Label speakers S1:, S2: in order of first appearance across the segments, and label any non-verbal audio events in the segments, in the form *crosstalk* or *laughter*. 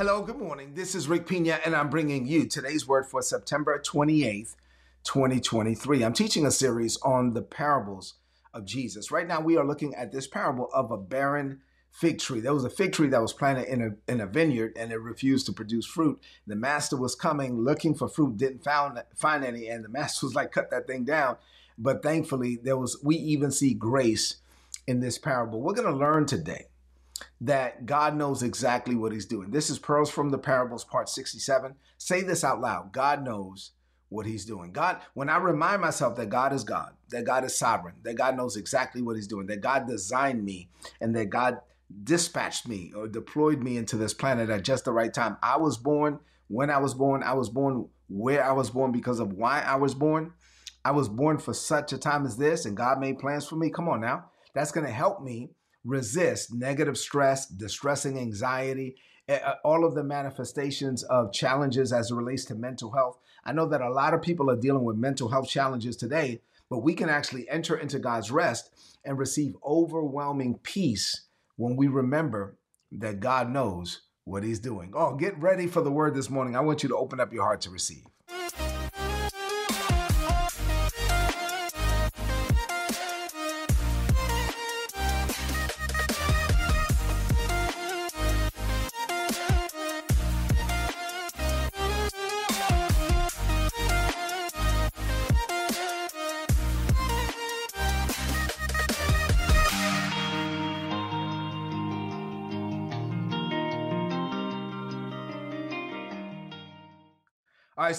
S1: Hello, good morning. This is Rick Pina, and I'm bringing you today's word for September 28th, 2023. I'm teaching a series on the parables of Jesus. Right now, we are looking at this parable of a barren fig tree. There was a fig tree that was planted in a, in a vineyard and it refused to produce fruit. The master was coming looking for fruit, didn't found, find any, and the master *laughs* was like, cut that thing down. But thankfully, there was we even see grace in this parable. We're going to learn today that God knows exactly what he's doing. This is Pearls from the Parables, part 67. Say this out loud God knows what he's doing. God, when I remind myself that God is God, that God is sovereign, that God knows exactly what he's doing, that God designed me, and that God dispatched me or deployed me into this planet at just the right time. I was born when I was born. I was born where I was born because of why I was born. I was born for such a time as this, and God made plans for me. Come on now. That's going to help me resist negative stress, distressing anxiety, all of the manifestations of challenges as it relates to mental health. I know that a lot of people are dealing with mental health challenges today, but we can actually enter into God's rest and receive overwhelming peace when we remember that God knows what He's doing. Oh, get ready for the word this morning. I want you to open up your heart to receive.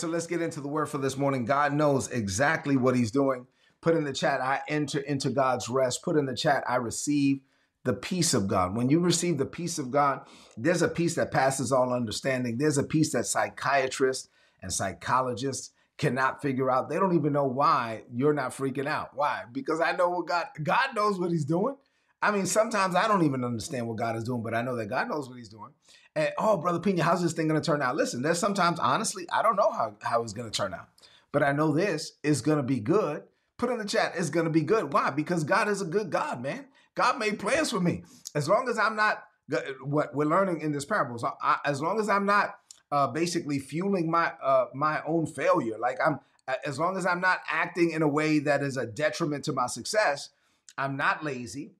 S1: So let's get into the word for this morning. God knows exactly what he's doing. Put in the chat, I enter into God's rest. Put in the chat, I receive the peace of God. When you receive the peace of God, there's a peace that passes all understanding. There's a peace that psychiatrists and psychologists cannot figure out. They don't even know why you're not freaking out. Why? Because I know what God God knows what he's doing. I mean, sometimes I don't even understand what God is doing, but I know that God knows what he's doing. And oh, brother Pina, how's this thing going to turn out? Listen, there's sometimes, honestly, I don't know how, how it's going to turn out, but I know this is going to be good. Put in the chat, it's going to be good. Why? Because God is a good God, man. God made plans for me. As long as I'm not, what we're learning in this parable, so I, as long as I'm not uh, basically fueling my uh, my own failure, like I'm, as long as I'm not acting in a way that is a detriment to my success, I'm not lazy.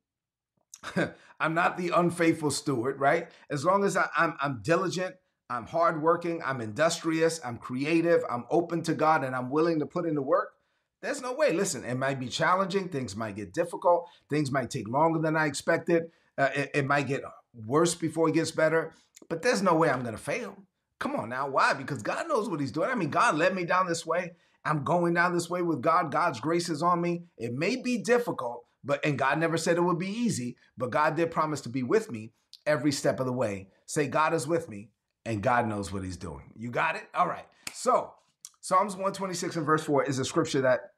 S1: *laughs* I'm not the unfaithful steward, right? As long as I, I'm, I'm diligent, I'm hardworking, I'm industrious, I'm creative, I'm open to God, and I'm willing to put in the work, there's no way. Listen, it might be challenging. Things might get difficult. Things might take longer than I expected. Uh, it, it might get worse before it gets better, but there's no way I'm going to fail. Come on now. Why? Because God knows what He's doing. I mean, God led me down this way. I'm going down this way with God. God's grace is on me. It may be difficult, but and God never said it would be easy, but God did promise to be with me every step of the way. Say, God is with me, and God knows what He's doing. You got it? All right. So, Psalms 126 and verse 4 is a scripture that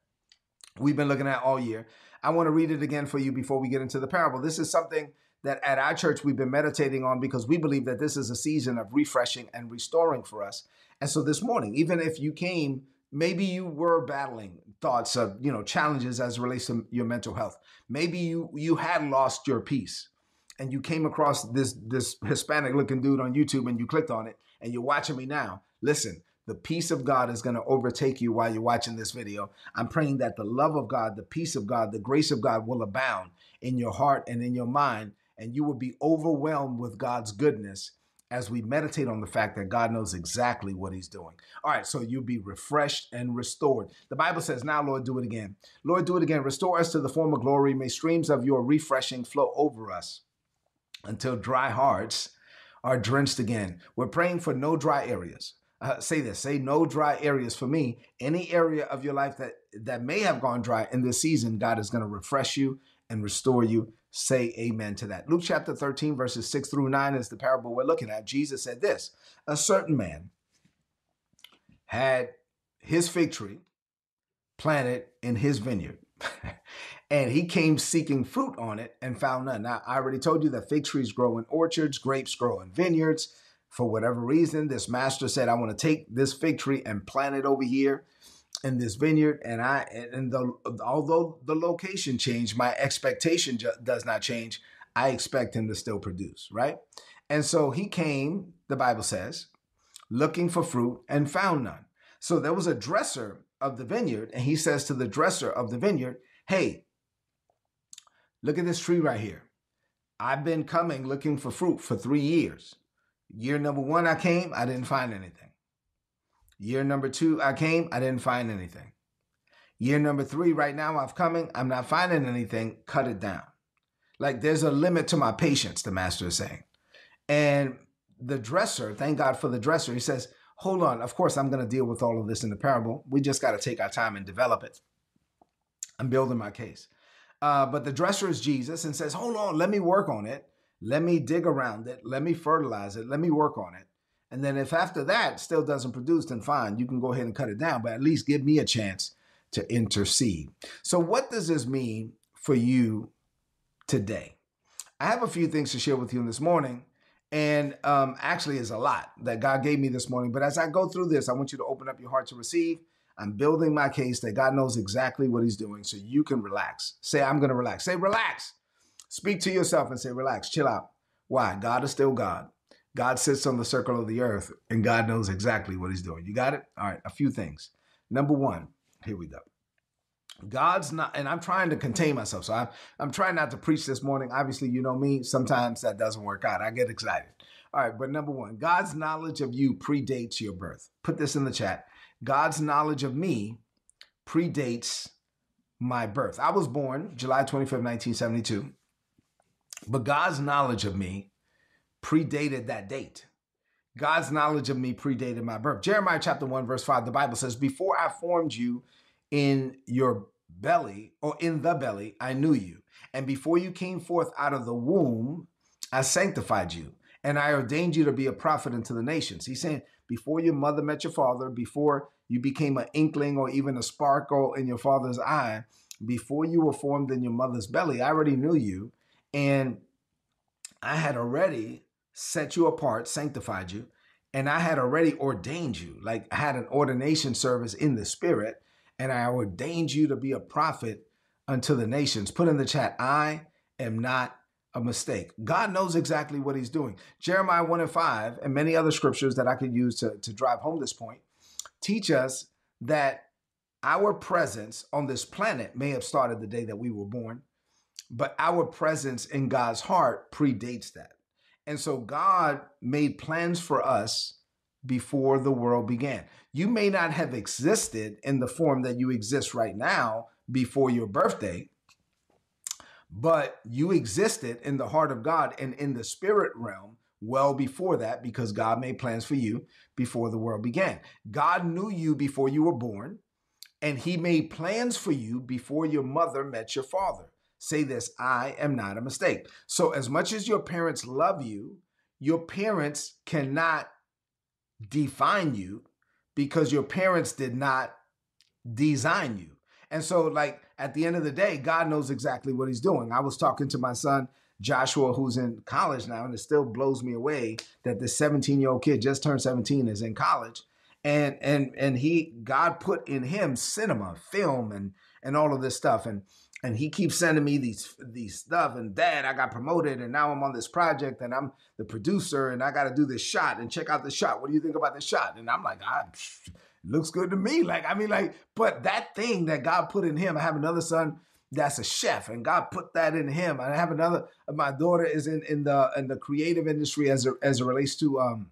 S1: we've been looking at all year. I want to read it again for you before we get into the parable. This is something that at our church we've been meditating on because we believe that this is a season of refreshing and restoring for us. And so this morning, even if you came maybe you were battling thoughts of you know challenges as relates to your mental health. Maybe you you had lost your peace and you came across this this hispanic looking dude on youtube and you clicked on it and you're watching me now. Listen the peace of god is going to overtake you while you're watching this video. I'm praying that the love of god the peace of god the grace of god will abound in your heart and in your mind and you will be overwhelmed with god's goodness as we meditate on the fact that God knows exactly what He's doing. All right, so you'll be refreshed and restored. The Bible says, Now, Lord, do it again. Lord, do it again. Restore us to the former glory. May streams of your refreshing flow over us until dry hearts are drenched again. We're praying for no dry areas. Uh, say this say no dry areas for me any area of your life that that may have gone dry in this season god is going to refresh you and restore you say amen to that. Luke chapter 13, verses 6 through 9 is the parable we're looking at. Jesus said this A certain man had his fig tree planted in his vineyard. *laughs* and he came seeking fruit on it and found none. Now, I already told you that fig trees grow in orchards, grapes grow in vineyards. For whatever reason, this master said, I want to take this fig tree and plant it over here in this vineyard and i and the although the location changed my expectation ju- does not change i expect him to still produce right And so he came, the Bible says, looking for fruit and found none. So there was a dresser of the vineyard, and he says to the dresser of the vineyard, Hey, look at this tree right here. I've been coming looking for fruit for three years. Year number one, I came, I didn't find anything. Year number two, I came, I didn't find anything. Year number three, right now, I'm coming, I'm not finding anything, cut it down. Like there's a limit to my patience, the master is saying. And the dresser, thank God for the dresser, he says, hold on, of course, I'm going to deal with all of this in the parable. We just got to take our time and develop it. I'm building my case. Uh, but the dresser is Jesus and says, hold on, let me work on it. Let me dig around it. Let me fertilize it. Let me work on it. And then if after that still doesn't produce, then fine, you can go ahead and cut it down, but at least give me a chance to intercede. So, what does this mean for you today? I have a few things to share with you this morning. And um, actually, is a lot that God gave me this morning. But as I go through this, I want you to open up your heart to receive. I'm building my case that God knows exactly what He's doing so you can relax. Say, I'm going to relax. Say, relax. Speak to yourself and say, relax, chill out. Why? God is still God. God sits on the circle of the earth and God knows exactly what He's doing. You got it? All right, a few things. Number one, here we go. God's not, and I'm trying to contain myself. So I'm, I'm trying not to preach this morning. Obviously, you know me. Sometimes that doesn't work out. I get excited. All right, but number one, God's knowledge of you predates your birth. Put this in the chat. God's knowledge of me predates my birth. I was born July 25th, 1972, but God's knowledge of me predated that date. God's knowledge of me predated my birth. Jeremiah chapter 1, verse 5, the Bible says, Before I formed you in your belly or in the belly, I knew you. And before you came forth out of the womb, I sanctified you and I ordained you to be a prophet unto the nations. He's saying, before your mother met your father, before you became an inkling or even a sparkle in your father's eye, before you were formed in your mother's belly, I already knew you. And I had already set you apart, sanctified you, and I had already ordained you. Like I had an ordination service in the spirit and I ordained you to be a prophet unto the nations. Put in the chat, I am not a mistake. God knows exactly what he's doing. Jeremiah 1 and 5, and many other scriptures that I could use to, to drive home this point, teach us that our presence on this planet may have started the day that we were born, but our presence in God's heart predates that. And so God made plans for us before the world began. You may not have existed in the form that you exist right now before your birthday, but you existed in the heart of God and in the spirit realm well before that because God made plans for you before the world began. God knew you before you were born, and He made plans for you before your mother met your father. Say this I am not a mistake. So, as much as your parents love you, your parents cannot define you because your parents did not design you. And so, like, at the end of the day, God knows exactly what he's doing. I was talking to my son, Joshua, who's in college now, and it still blows me away that this 17 year old kid just turned 17 is in college. And and and he God put in him cinema, film, and and all of this stuff. And and he keeps sending me these these stuff and dad i got promoted and now i'm on this project and i'm the producer and i got to do this shot and check out the shot. What do you think about the shot? And i'm like ah, looks good to me. Like i mean like but that thing that god put in him i have another son that's a chef and god put that in him. I have another my daughter is in in the in the creative industry as it, as it relates to um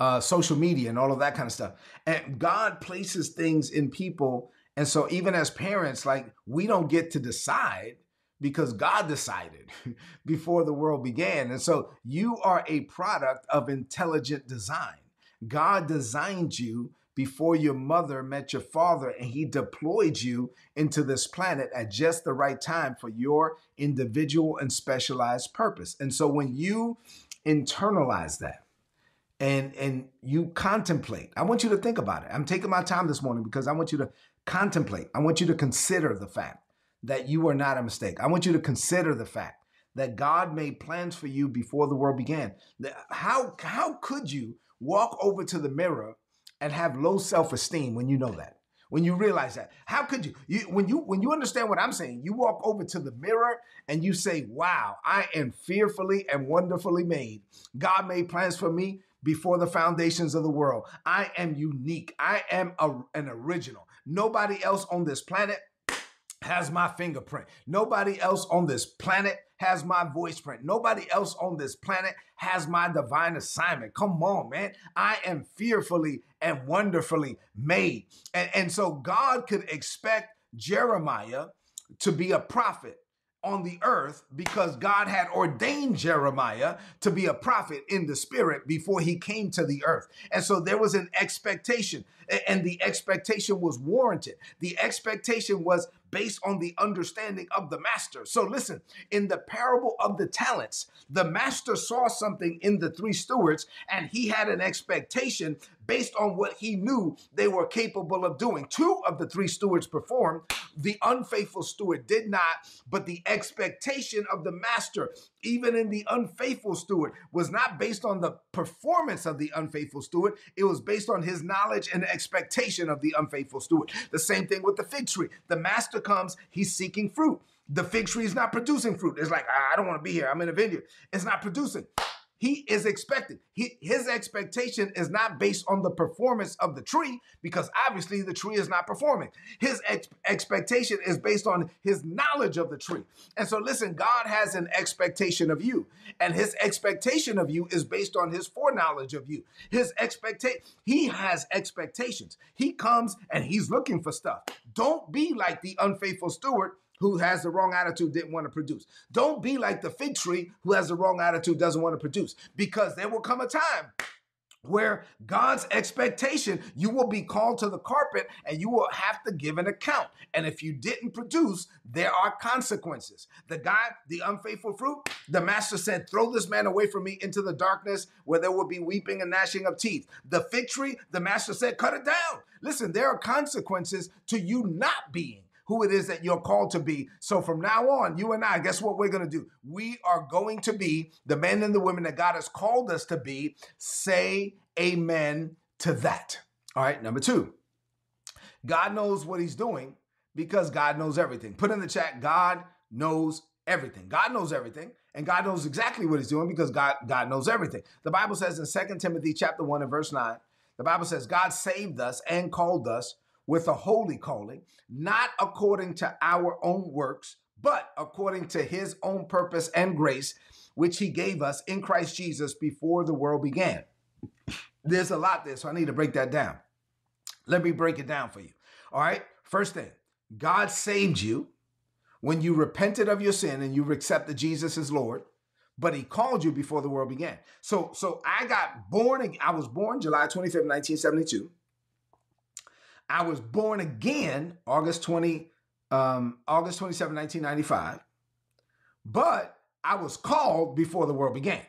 S1: uh, social media and all of that kind of stuff. And God places things in people and so, even as parents, like we don't get to decide because God decided *laughs* before the world began. And so, you are a product of intelligent design. God designed you before your mother met your father, and he deployed you into this planet at just the right time for your individual and specialized purpose. And so, when you internalize that, and and you contemplate i want you to think about it i'm taking my time this morning because i want you to contemplate. I want you to consider the fact that you are not a mistake. I want you to consider the fact that God made plans for you before the world began. How, how could you walk over to the mirror and have low self esteem when you know that? when you realize that how could you, you when you when you understand what i'm saying you walk over to the mirror and you say wow i am fearfully and wonderfully made god made plans for me before the foundations of the world i am unique i am a, an original nobody else on this planet has my fingerprint. Nobody else on this planet has my voice print. Nobody else on this planet has my divine assignment. Come on, man. I am fearfully and wonderfully made. And, and so God could expect Jeremiah to be a prophet on the earth because God had ordained Jeremiah to be a prophet in the spirit before he came to the earth. And so there was an expectation, and the expectation was warranted. The expectation was based on the understanding of the master. So listen, in the parable of the talents, the master saw something in the three stewards and he had an expectation based on what he knew they were capable of doing. Two of the three stewards performed. The unfaithful steward did not, but the expectation of the master, even in the unfaithful steward, was not based on the performance of the unfaithful steward. It was based on his knowledge and expectation of the unfaithful steward. The same thing with the fig tree. The master comes, he's seeking fruit. The fig tree is not producing fruit. It's like, ah, I don't want to be here. I'm in a vineyard. It's not producing. He is expected. He, his expectation is not based on the performance of the tree because obviously the tree is not performing. His ex- expectation is based on his knowledge of the tree. And so, listen, God has an expectation of you, and his expectation of you is based on his foreknowledge of you. His expectation, he has expectations. He comes and he's looking for stuff. Don't be like the unfaithful steward who has the wrong attitude didn't want to produce. Don't be like the fig tree who has the wrong attitude doesn't want to produce because there will come a time where God's expectation, you will be called to the carpet and you will have to give an account. And if you didn't produce, there are consequences. The guy, the unfaithful fruit, the master said, Throw this man away from me into the darkness where there will be weeping and gnashing of teeth. The fig tree, the master said, Cut it down. Listen, there are consequences to you not being who it is that you're called to be. So from now on, you and I, guess what we're going to do? We are going to be the men and the women that God has called us to be. Say amen to that. All right, number two, God knows what he's doing because God knows everything. Put in the chat, God knows everything. God knows everything, and God knows exactly what he's doing because God, God knows everything. The Bible says in 2 Timothy chapter 1 and verse 9, the Bible says, God saved us and called us with a holy calling, not according to our own works, but according to his own purpose and grace, which he gave us in Christ Jesus before the world began. There's a lot there, so I need to break that down. Let me break it down for you. All right. First thing, God saved you when you repented of your sin and you accepted Jesus as Lord, but he called you before the world began. So, so I got born, I was born July 25th, 1972. I was born again August 20, um, August 27, 1995. But I was called before the world began.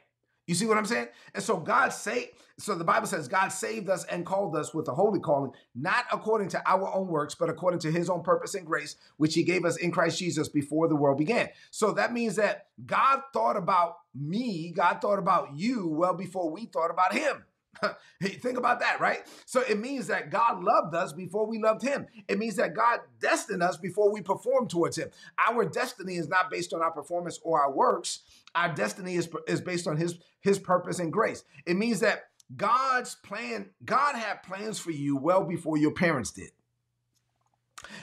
S1: You see what I'm saying? And so God saved, so the Bible says God saved us and called us with a holy calling, not according to our own works, but according to his own purpose and grace, which he gave us in Christ Jesus before the world began. So that means that God thought about me, God thought about you well before we thought about him. *laughs* Think about that, right? So it means that God loved us before we loved him. It means that God destined us before we performed towards him. Our destiny is not based on our performance or our works. Our destiny is, is based on his, his purpose and grace. It means that God's plan, God had plans for you well before your parents did.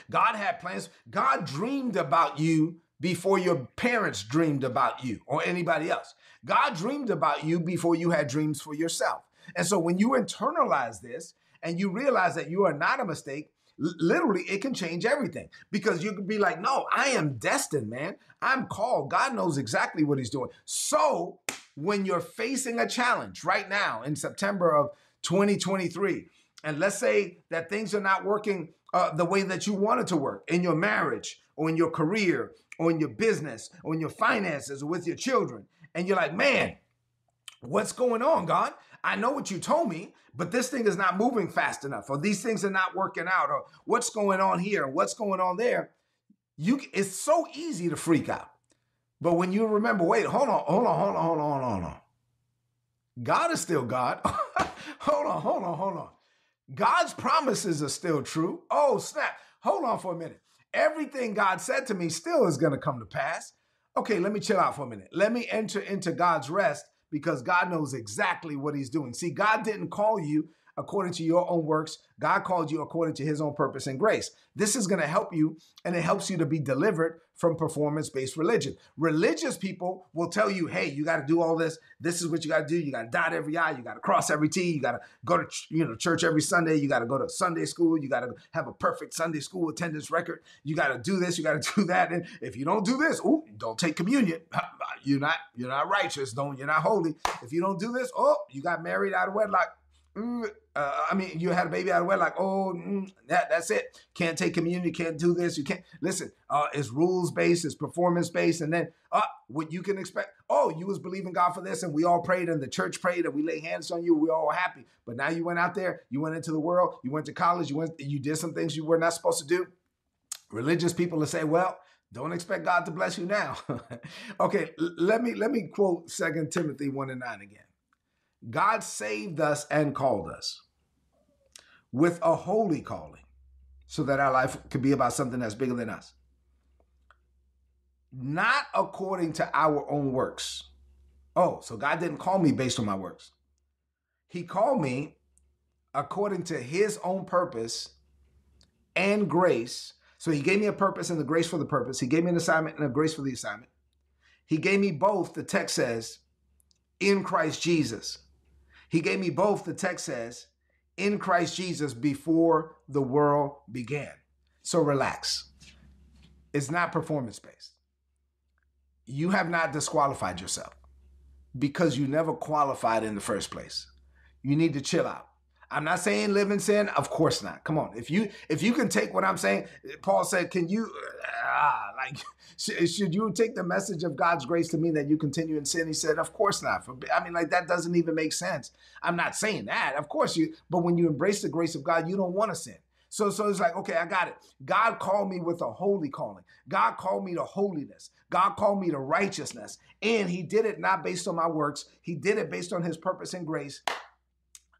S1: God had plans. God dreamed about you before your parents dreamed about you or anybody else. God dreamed about you before you had dreams for yourself. And so when you internalize this and you realize that you are not a mistake, literally it can change everything because you could be like, no, I am destined, man. I'm called. God knows exactly what he's doing. So when you're facing a challenge right now in September of 2023, and let's say that things are not working uh, the way that you wanted to work in your marriage or in your career or in your business or in your finances or with your children, and you're like, man, what's going on, God? I know what you told me, but this thing is not moving fast enough, or these things are not working out, or what's going on here, what's going on there. You, it's so easy to freak out. But when you remember, wait, hold on, hold on, hold on, hold on, hold on. God is still God. *laughs* hold on, hold on, hold on. God's promises are still true. Oh, snap. Hold on for a minute. Everything God said to me still is going to come to pass. Okay, let me chill out for a minute. Let me enter into God's rest because God knows exactly what he's doing. See, God didn't call you according to your own works. God called you according to his own purpose and grace. This is going to help you and it helps you to be delivered from performance based religion. Religious people will tell you, hey, you got to do all this. This is what you got to do. You got to dot every I. You got to cross every T. You got to go to you know church every Sunday. You got to go to Sunday school. You got to have a perfect Sunday school attendance record. You got to do this. You got to *laughs* do that. And if you don't do this, oh, don't take communion. *laughs* You're not you're not righteous. Don't you're not holy. If you don't do this, oh, you got married out of wedlock. Uh, I mean, you had a baby out of wedlock. Oh, mm, that that's it. Can't take community. Can't do this. You can't listen. Uh, it's rules based. It's performance based. And then, uh, what you can expect. Oh, you was believing God for this, and we all prayed, and the church prayed, and we laid hands on you. We all happy. But now you went out there. You went into the world. You went to college. You went. You did some things you were not supposed to do. Religious people will say, well. Don't expect God to bless you now. *laughs* okay, let me let me quote Second Timothy 1 and 9 again. God saved us and called us with a holy calling so that our life could be about something that's bigger than us. Not according to our own works. Oh, so God didn't call me based on my works. He called me according to his own purpose and grace. So he gave me a purpose and the grace for the purpose. He gave me an assignment and a grace for the assignment. He gave me both, the text says, in Christ Jesus. He gave me both, the text says, in Christ Jesus before the world began. So relax. It's not performance based. You have not disqualified yourself because you never qualified in the first place. You need to chill out. I'm not saying live in sin. Of course not. Come on. If you if you can take what I'm saying, Paul said, can you ah, *laughs* like should you take the message of God's grace to mean that you continue in sin? He said, of course not. I mean, like that doesn't even make sense. I'm not saying that. Of course you, but when you embrace the grace of God, you don't want to sin. So, so it's like, okay, I got it. God called me with a holy calling. God called me to holiness. God called me to righteousness. And he did it not based on my works. He did it based on his purpose and grace.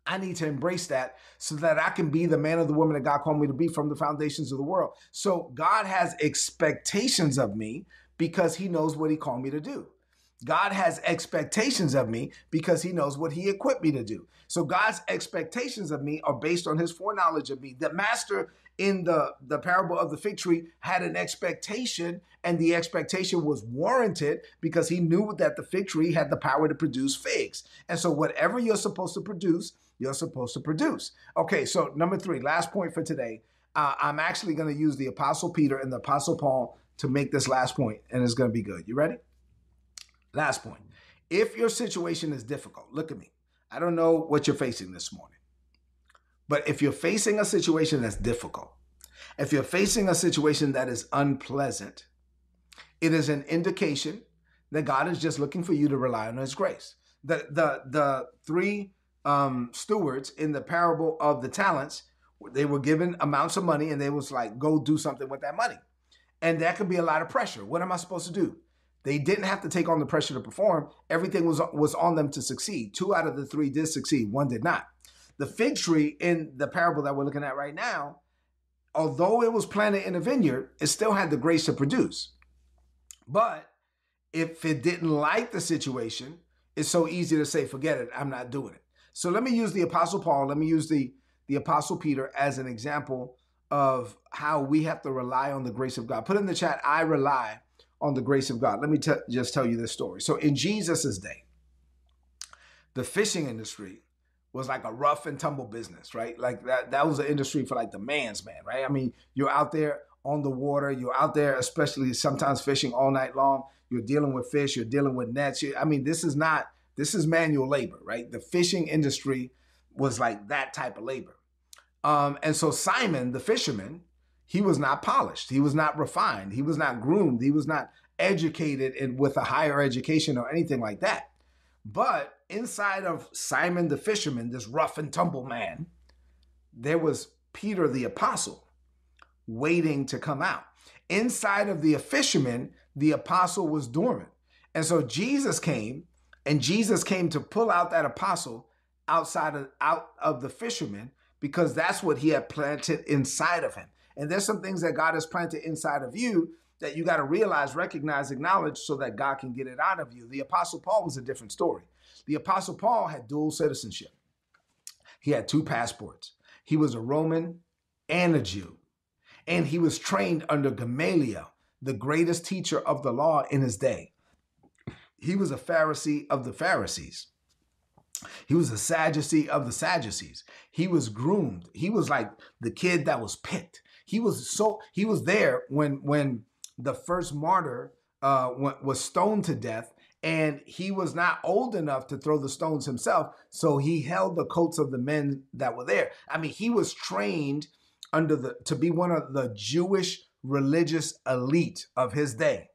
S1: I need to embrace that so that I can be the man or the woman that God called me to be from the foundations of the world. So God has expectations of me because he knows what he called me to do. God has expectations of me because he knows what he equipped me to do. So God's expectations of me are based on his foreknowledge of me. The master in the, the parable of the fig tree had an expectation, and the expectation was warranted because he knew that the fig tree had the power to produce figs. And so, whatever you're supposed to produce, you're supposed to produce. Okay, so number three, last point for today. Uh, I'm actually going to use the Apostle Peter and the Apostle Paul to make this last point, and it's going to be good. You ready? Last point. If your situation is difficult, look at me. I don't know what you're facing this morning, but if you're facing a situation that's difficult, if you're facing a situation that is unpleasant, it is an indication that God is just looking for you to rely on His grace. The the the three um, stewards in the parable of the talents, they were given amounts of money and they was like, go do something with that money. And that could be a lot of pressure. What am I supposed to do? They didn't have to take on the pressure to perform. Everything was, was on them to succeed. Two out of the three did succeed, one did not. The fig tree in the parable that we're looking at right now, although it was planted in a vineyard, it still had the grace to produce. But if it didn't like the situation, it's so easy to say, forget it, I'm not doing it. So let me use the Apostle Paul, let me use the, the Apostle Peter as an example of how we have to rely on the grace of God. Put in the chat, I rely on the grace of God. Let me t- just tell you this story. So in Jesus's day, the fishing industry was like a rough and tumble business, right? Like that that was an industry for like the man's man, right? I mean, you're out there on the water, you're out there especially sometimes fishing all night long. You're dealing with fish, you're dealing with nets. I mean, this is not this is manual labor, right? The fishing industry was like that type of labor. Um, and so Simon, the fisherman, he was not polished. He was not refined. He was not groomed. He was not educated in, with a higher education or anything like that. But inside of Simon the fisherman, this rough and tumble man, there was Peter the apostle waiting to come out. Inside of the fisherman, the apostle was dormant. And so Jesus came and Jesus came to pull out that apostle outside of out of the fisherman because that's what he had planted inside of him. And there's some things that God has planted inside of you that you got to realize, recognize, acknowledge so that God can get it out of you. The Apostle Paul was a different story. The Apostle Paul had dual citizenship, he had two passports. He was a Roman and a Jew. And he was trained under Gamaliel, the greatest teacher of the law in his day. He was a Pharisee of the Pharisees. He was a Sadducee of the Sadducees. He was groomed. He was like the kid that was picked. He was so he was there when when the first martyr uh, went, was stoned to death, and he was not old enough to throw the stones himself, so he held the coats of the men that were there. I mean, he was trained under the to be one of the Jewish religious elite of his day,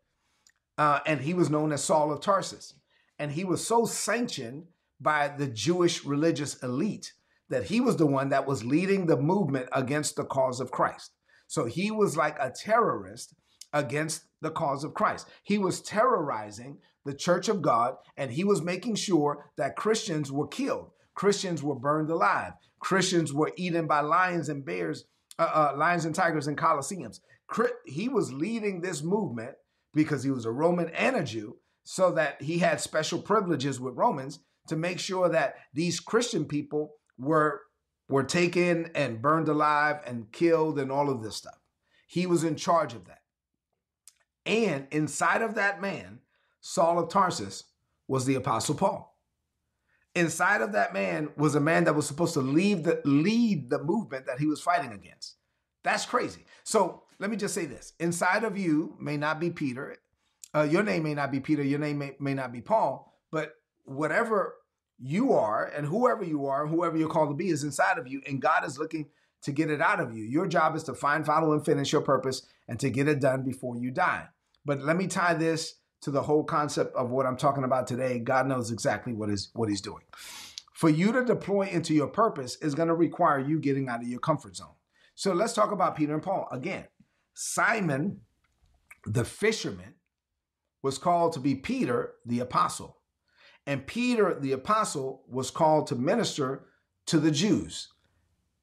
S1: uh, and he was known as Saul of Tarsus, and he was so sanctioned by the Jewish religious elite that he was the one that was leading the movement against the cause of Christ. So he was like a terrorist against the cause of Christ. He was terrorizing the church of God and he was making sure that Christians were killed, Christians were burned alive, Christians were eaten by lions and bears, uh, uh, lions and tigers in coliseums. He was leading this movement because he was a Roman and a Jew, so that he had special privileges with Romans to make sure that these Christian people were were taken and burned alive and killed and all of this stuff. He was in charge of that. And inside of that man, Saul of Tarsus was the apostle Paul. Inside of that man was a man that was supposed to lead the lead the movement that he was fighting against. That's crazy. So let me just say this: inside of you may not be Peter, uh, your name may not be Peter, your name may, may not be Paul, but whatever you are and whoever you are, and whoever you're called to be is inside of you, and God is looking to get it out of you. Your job is to find, follow, and finish your purpose and to get it done before you die. But let me tie this to the whole concept of what I'm talking about today. God knows exactly what is what He's doing. For you to deploy into your purpose is going to require you getting out of your comfort zone. So let's talk about Peter and Paul again. Simon, the fisherman, was called to be Peter, the apostle. And Peter, the apostle, was called to minister to the Jews.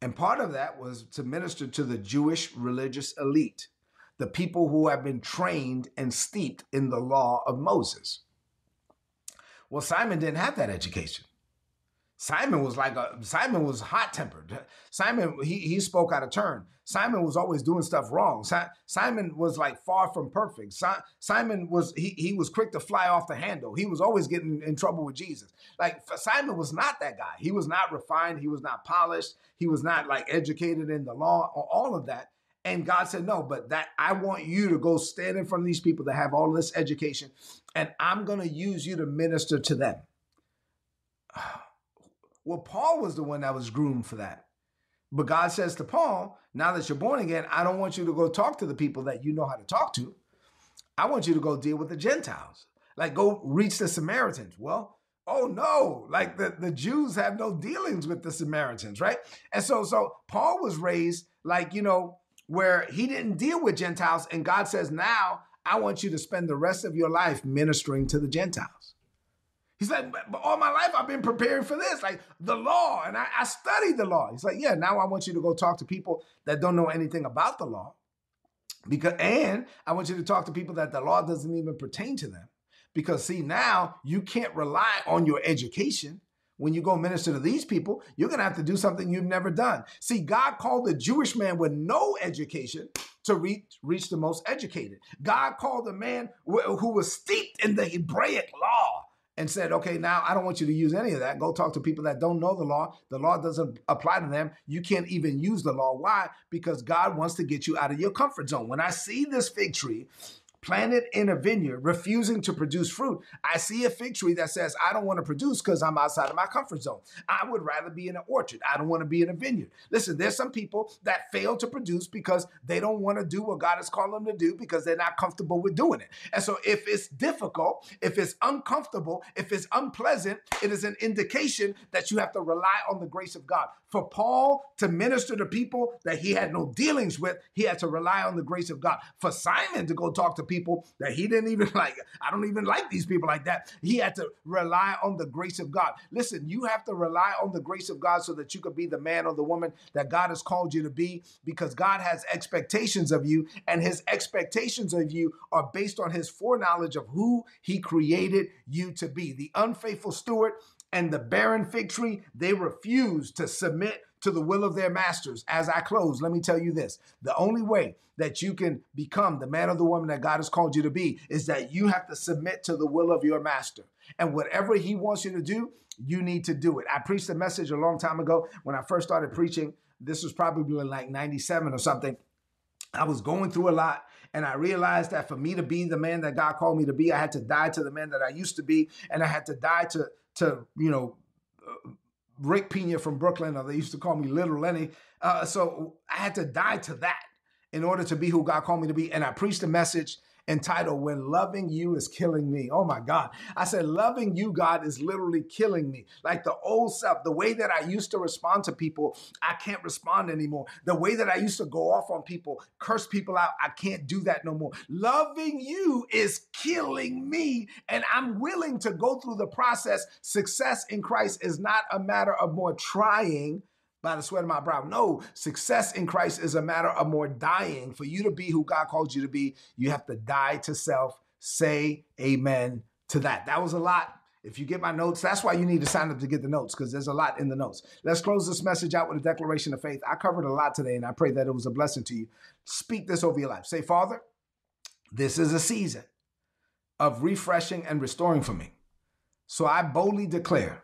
S1: And part of that was to minister to the Jewish religious elite, the people who have been trained and steeped in the law of Moses. Well, Simon didn't have that education. Simon was like a Simon was hot tempered. Simon he he spoke out of turn. Simon was always doing stuff wrong. Si- Simon was like far from perfect. Si- Simon was he he was quick to fly off the handle. He was always getting in trouble with Jesus. Like Simon was not that guy. He was not refined. He was not polished. He was not like educated in the law or all of that. And God said, No, but that I want you to go stand in front of these people that have all this education, and I'm going to use you to minister to them. Well, Paul was the one that was groomed for that. But God says to Paul, now that you're born again, I don't want you to go talk to the people that you know how to talk to. I want you to go deal with the Gentiles. Like go reach the Samaritans. Well, oh no, like the, the Jews have no dealings with the Samaritans, right? And so so Paul was raised like, you know, where he didn't deal with Gentiles, and God says, now I want you to spend the rest of your life ministering to the Gentiles. He's like, but all my life I've been preparing for this, like the law, and I, I studied the law. He's like, yeah, now I want you to go talk to people that don't know anything about the law. Because and I want you to talk to people that the law doesn't even pertain to them. Because see, now you can't rely on your education. When you go minister to these people, you're going to have to do something you've never done. See, God called the Jewish man with no education to reach, reach the most educated. God called the man who was steeped in the Hebraic law and said, okay, now I don't want you to use any of that. Go talk to people that don't know the law. The law doesn't apply to them. You can't even use the law. Why? Because God wants to get you out of your comfort zone. When I see this fig tree planted in a vineyard, refusing to produce fruit. I see a fig tree that says, I don't want to produce because I'm outside of my comfort zone. I would rather be in an orchard. I don't want to be in a vineyard. Listen, there's some people that fail to produce because they don't want to do what God has called them to do because they're not comfortable with doing it. And so if it's difficult, if it's uncomfortable, if it's unpleasant, it is an indication that you have to rely on the grace of God. For Paul to minister to people that he had no dealings with, he had to rely on the grace of God. For Simon to go talk to people, that he didn't even *laughs* like. I don't even like these people like that. He had to rely on the grace of God. Listen, you have to rely on the grace of God so that you could be the man or the woman that God has called you to be because God has expectations of you, and his expectations of you are based on his foreknowledge of who he created you to be. The unfaithful steward and the barren fig tree, they refused to submit to the will of their masters. As I close, let me tell you this the only way that you can become the man or the woman that God has called you to be is that you have to submit to the will of your master. And whatever he wants you to do, you need to do it. I preached a message a long time ago when I first started preaching. This was probably like 97 or something. I was going through a lot. And I realized that for me to be the man that God called me to be, I had to die to the man that I used to be. And I had to die to to you know uh, Rick Pina from Brooklyn, or they used to call me Little Lenny. Uh, so I had to die to that in order to be who God called me to be. And I preached a message entitled When Loving You is Killing Me. Oh my God. I said, Loving you, God, is literally killing me. Like the old self, the way that I used to respond to people, I can't respond anymore. The way that I used to go off on people, curse people out, I can't do that no more. Loving you is killing me, and I'm willing to go through the process. Success in Christ is not a matter of more trying by the sweat of my brow. No, success in Christ is a matter of more dying. For you to be who God called you to be, you have to die to self. Say amen to that. That was a lot. If you get my notes, that's why you need to sign up to get the notes because there's a lot in the notes. Let's close this message out with a declaration of faith. I covered a lot today and I pray that it was a blessing to you. Speak this over your life. Say, Father, this is a season of refreshing and restoring for me. So I boldly declare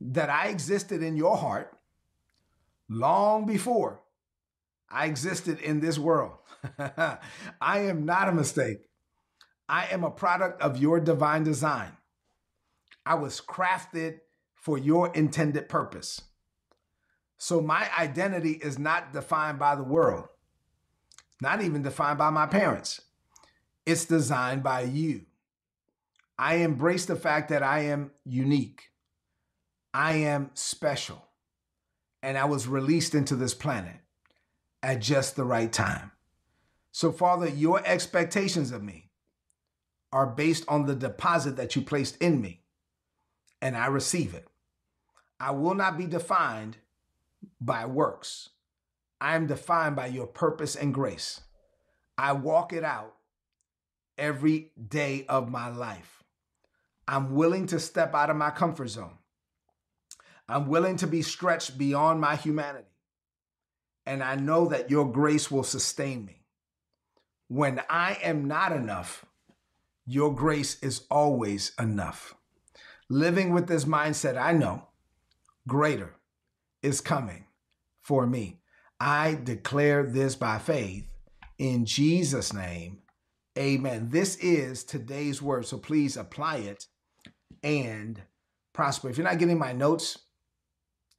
S1: that I existed in your heart long before I existed in this world. *laughs* I am not a mistake. I am a product of your divine design. I was crafted for your intended purpose. So my identity is not defined by the world, not even defined by my parents. It's designed by you. I embrace the fact that I am unique. I am special and I was released into this planet at just the right time. So, Father, your expectations of me are based on the deposit that you placed in me, and I receive it. I will not be defined by works. I am defined by your purpose and grace. I walk it out every day of my life. I'm willing to step out of my comfort zone. I'm willing to be stretched beyond my humanity. And I know that your grace will sustain me. When I am not enough, your grace is always enough. Living with this mindset, I know greater is coming for me. I declare this by faith in Jesus' name. Amen. This is today's word. So please apply it and prosper. If you're not getting my notes,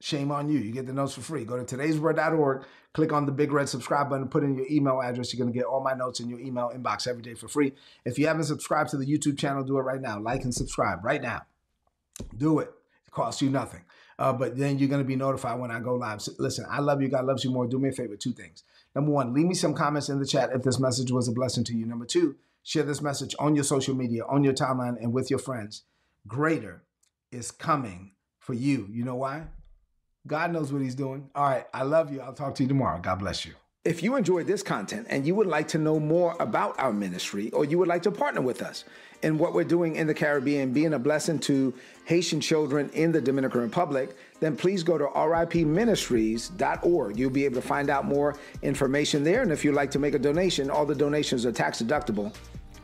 S1: Shame on you. You get the notes for free. Go to today'sword.org, click on the big red subscribe button, put in your email address. You're going to get all my notes in your email inbox every day for free. If you haven't subscribed to the YouTube channel, do it right now. Like and subscribe right now. Do it. It costs you nothing. Uh, but then you're going to be notified when I go live. So listen, I love you. God loves you more. Do me a favor, two things. Number one, leave me some comments in the chat if this message was a blessing to you. Number two, share this message on your social media, on your timeline, and with your friends. Greater is coming for you. You know why? God knows what he's doing. All right. I love you. I'll talk to you tomorrow. God bless you. If you enjoyed this content and you would like to know more about our ministry or you would like to partner with us in what we're doing in the Caribbean, being a blessing to Haitian children in the Dominican Republic, then please go to ripministries.org. You'll be able to find out more information there. And if you'd like to make a donation, all the donations are tax deductible